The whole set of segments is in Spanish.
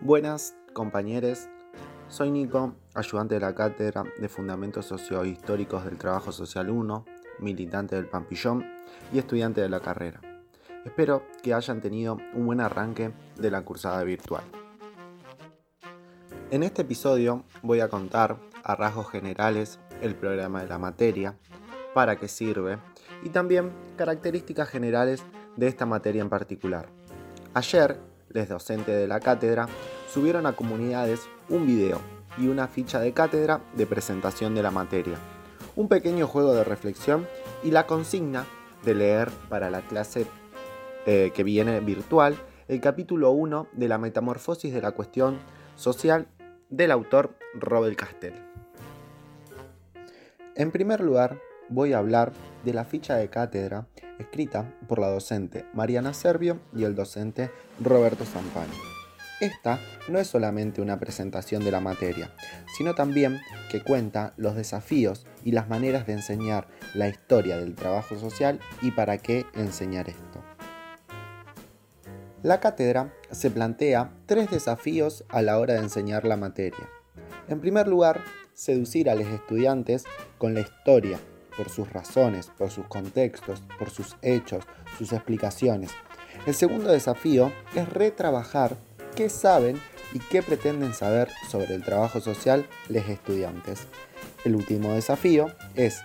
Buenas compañeros, soy Nico, ayudante de la Cátedra de Fundamentos Sociohistóricos del Trabajo Social 1, militante del Pampillón y estudiante de la carrera. Espero que hayan tenido un buen arranque de la cursada virtual. En este episodio voy a contar a rasgos generales el programa de la materia, para qué sirve y también características generales de esta materia en particular. Ayer les docentes de la cátedra, subieron a comunidades un video y una ficha de cátedra de presentación de la materia, un pequeño juego de reflexión y la consigna de leer para la clase eh, que viene virtual el capítulo 1 de la metamorfosis de la cuestión social del autor Robert Castell. En primer lugar, voy a hablar de la ficha de cátedra escrita por la docente Mariana Servio y el docente Roberto Zampani. Esta no es solamente una presentación de la materia, sino también que cuenta los desafíos y las maneras de enseñar la historia del trabajo social y para qué enseñar esto. La cátedra se plantea tres desafíos a la hora de enseñar la materia. En primer lugar, seducir a los estudiantes con la historia por sus razones, por sus contextos, por sus hechos, sus explicaciones. El segundo desafío es retrabajar qué saben y qué pretenden saber sobre el trabajo social los estudiantes. El último desafío es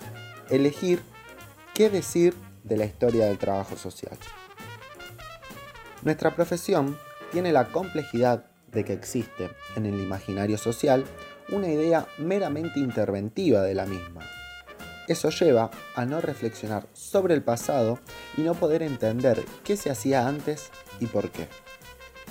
elegir qué decir de la historia del trabajo social. Nuestra profesión tiene la complejidad de que existe en el imaginario social una idea meramente interventiva de la misma, eso lleva a no reflexionar sobre el pasado y no poder entender qué se hacía antes y por qué.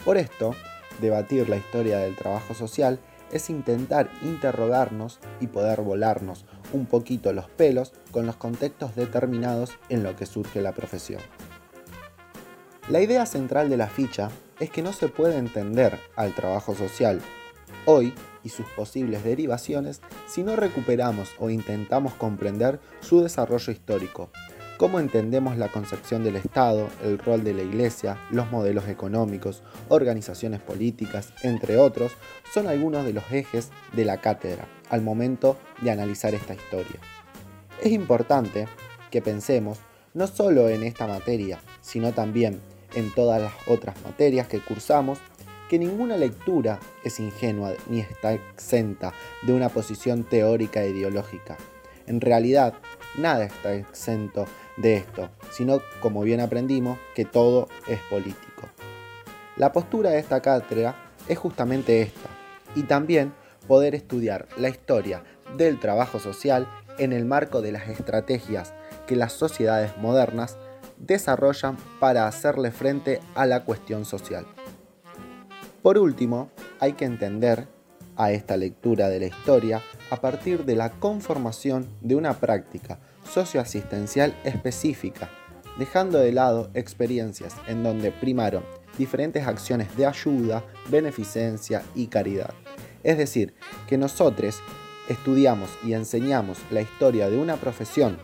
Por esto, debatir la historia del trabajo social es intentar interrogarnos y poder volarnos un poquito los pelos con los contextos determinados en lo que surge la profesión. La idea central de la ficha es que no se puede entender al trabajo social hoy y sus posibles derivaciones si no recuperamos o intentamos comprender su desarrollo histórico, cómo entendemos la concepción del Estado, el rol de la Iglesia, los modelos económicos, organizaciones políticas, entre otros, son algunos de los ejes de la cátedra al momento de analizar esta historia. Es importante que pensemos no solo en esta materia, sino también en todas las otras materias que cursamos que ninguna lectura es ingenua ni está exenta de una posición teórica e ideológica. En realidad, nada está exento de esto, sino, como bien aprendimos, que todo es político. La postura de esta cátedra es justamente esta, y también poder estudiar la historia del trabajo social en el marco de las estrategias que las sociedades modernas desarrollan para hacerle frente a la cuestión social. Por último, hay que entender a esta lectura de la historia a partir de la conformación de una práctica socioasistencial específica, dejando de lado experiencias en donde primaron diferentes acciones de ayuda, beneficencia y caridad. Es decir, que nosotros estudiamos y enseñamos la historia de una profesión,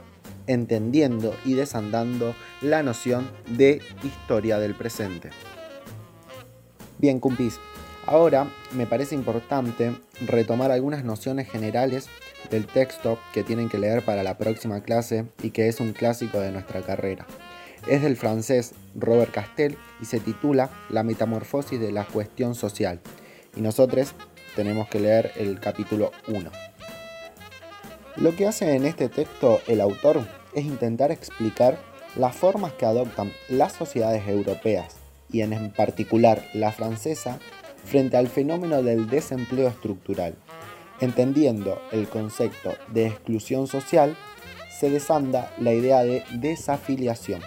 entendiendo y desandando la noción de historia del presente. Bien, cumpis. Ahora me parece importante retomar algunas nociones generales del texto que tienen que leer para la próxima clase y que es un clásico de nuestra carrera. Es del francés Robert Castell y se titula La metamorfosis de la cuestión social. Y nosotros tenemos que leer el capítulo 1. Lo que hace en este texto el autor es intentar explicar las formas que adoptan las sociedades europeas y en particular la francesa frente al fenómeno del desempleo estructural. Entendiendo el concepto de exclusión social, se desanda la idea de desafiliación.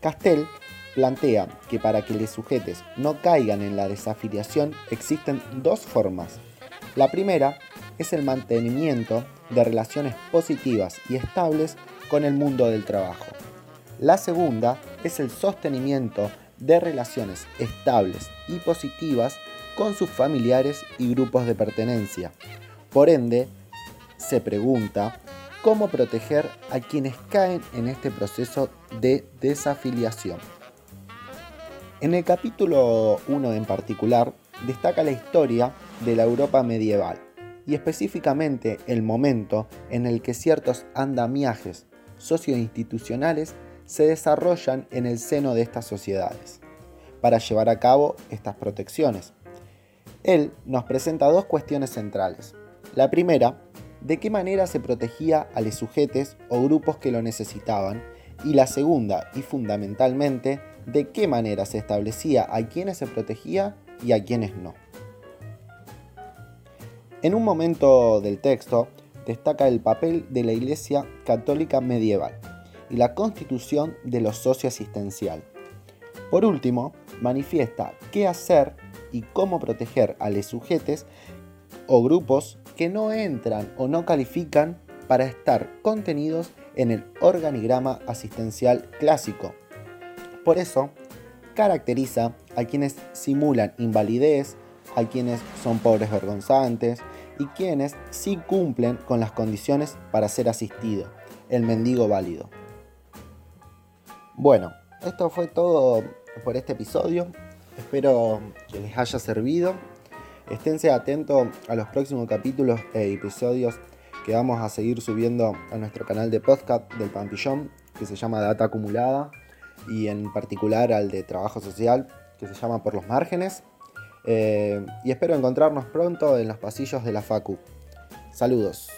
Castell plantea que para que los sujetos no caigan en la desafiliación existen dos formas. La primera es el mantenimiento de relaciones positivas y estables con el mundo del trabajo. La segunda es el sostenimiento de relaciones estables y positivas con sus familiares y grupos de pertenencia. Por ende, se pregunta cómo proteger a quienes caen en este proceso de desafiliación. En el capítulo 1 en particular, destaca la historia de la Europa medieval y específicamente el momento en el que ciertos andamiajes socioinstitucionales se desarrollan en el seno de estas sociedades para llevar a cabo estas protecciones. Él nos presenta dos cuestiones centrales. La primera, de qué manera se protegía a los sujetos o grupos que lo necesitaban, y la segunda, y fundamentalmente, de qué manera se establecía a quienes se protegía y a quienes no. En un momento del texto destaca el papel de la Iglesia Católica medieval y la constitución de lo socioasistencial. Por último, manifiesta qué hacer y cómo proteger a los sujetos o grupos que no entran o no califican para estar contenidos en el organigrama asistencial clásico. Por eso, caracteriza a quienes simulan invalidez, a quienes son pobres vergonzantes y quienes sí cumplen con las condiciones para ser asistido, el mendigo válido. Bueno, esto fue todo por este episodio. Espero que les haya servido. Esténse atentos a los próximos capítulos e episodios que vamos a seguir subiendo a nuestro canal de podcast del Pampillón, que se llama Data Acumulada, y en particular al de Trabajo Social, que se llama Por los Márgenes. Eh, y espero encontrarnos pronto en los pasillos de la Facu. Saludos.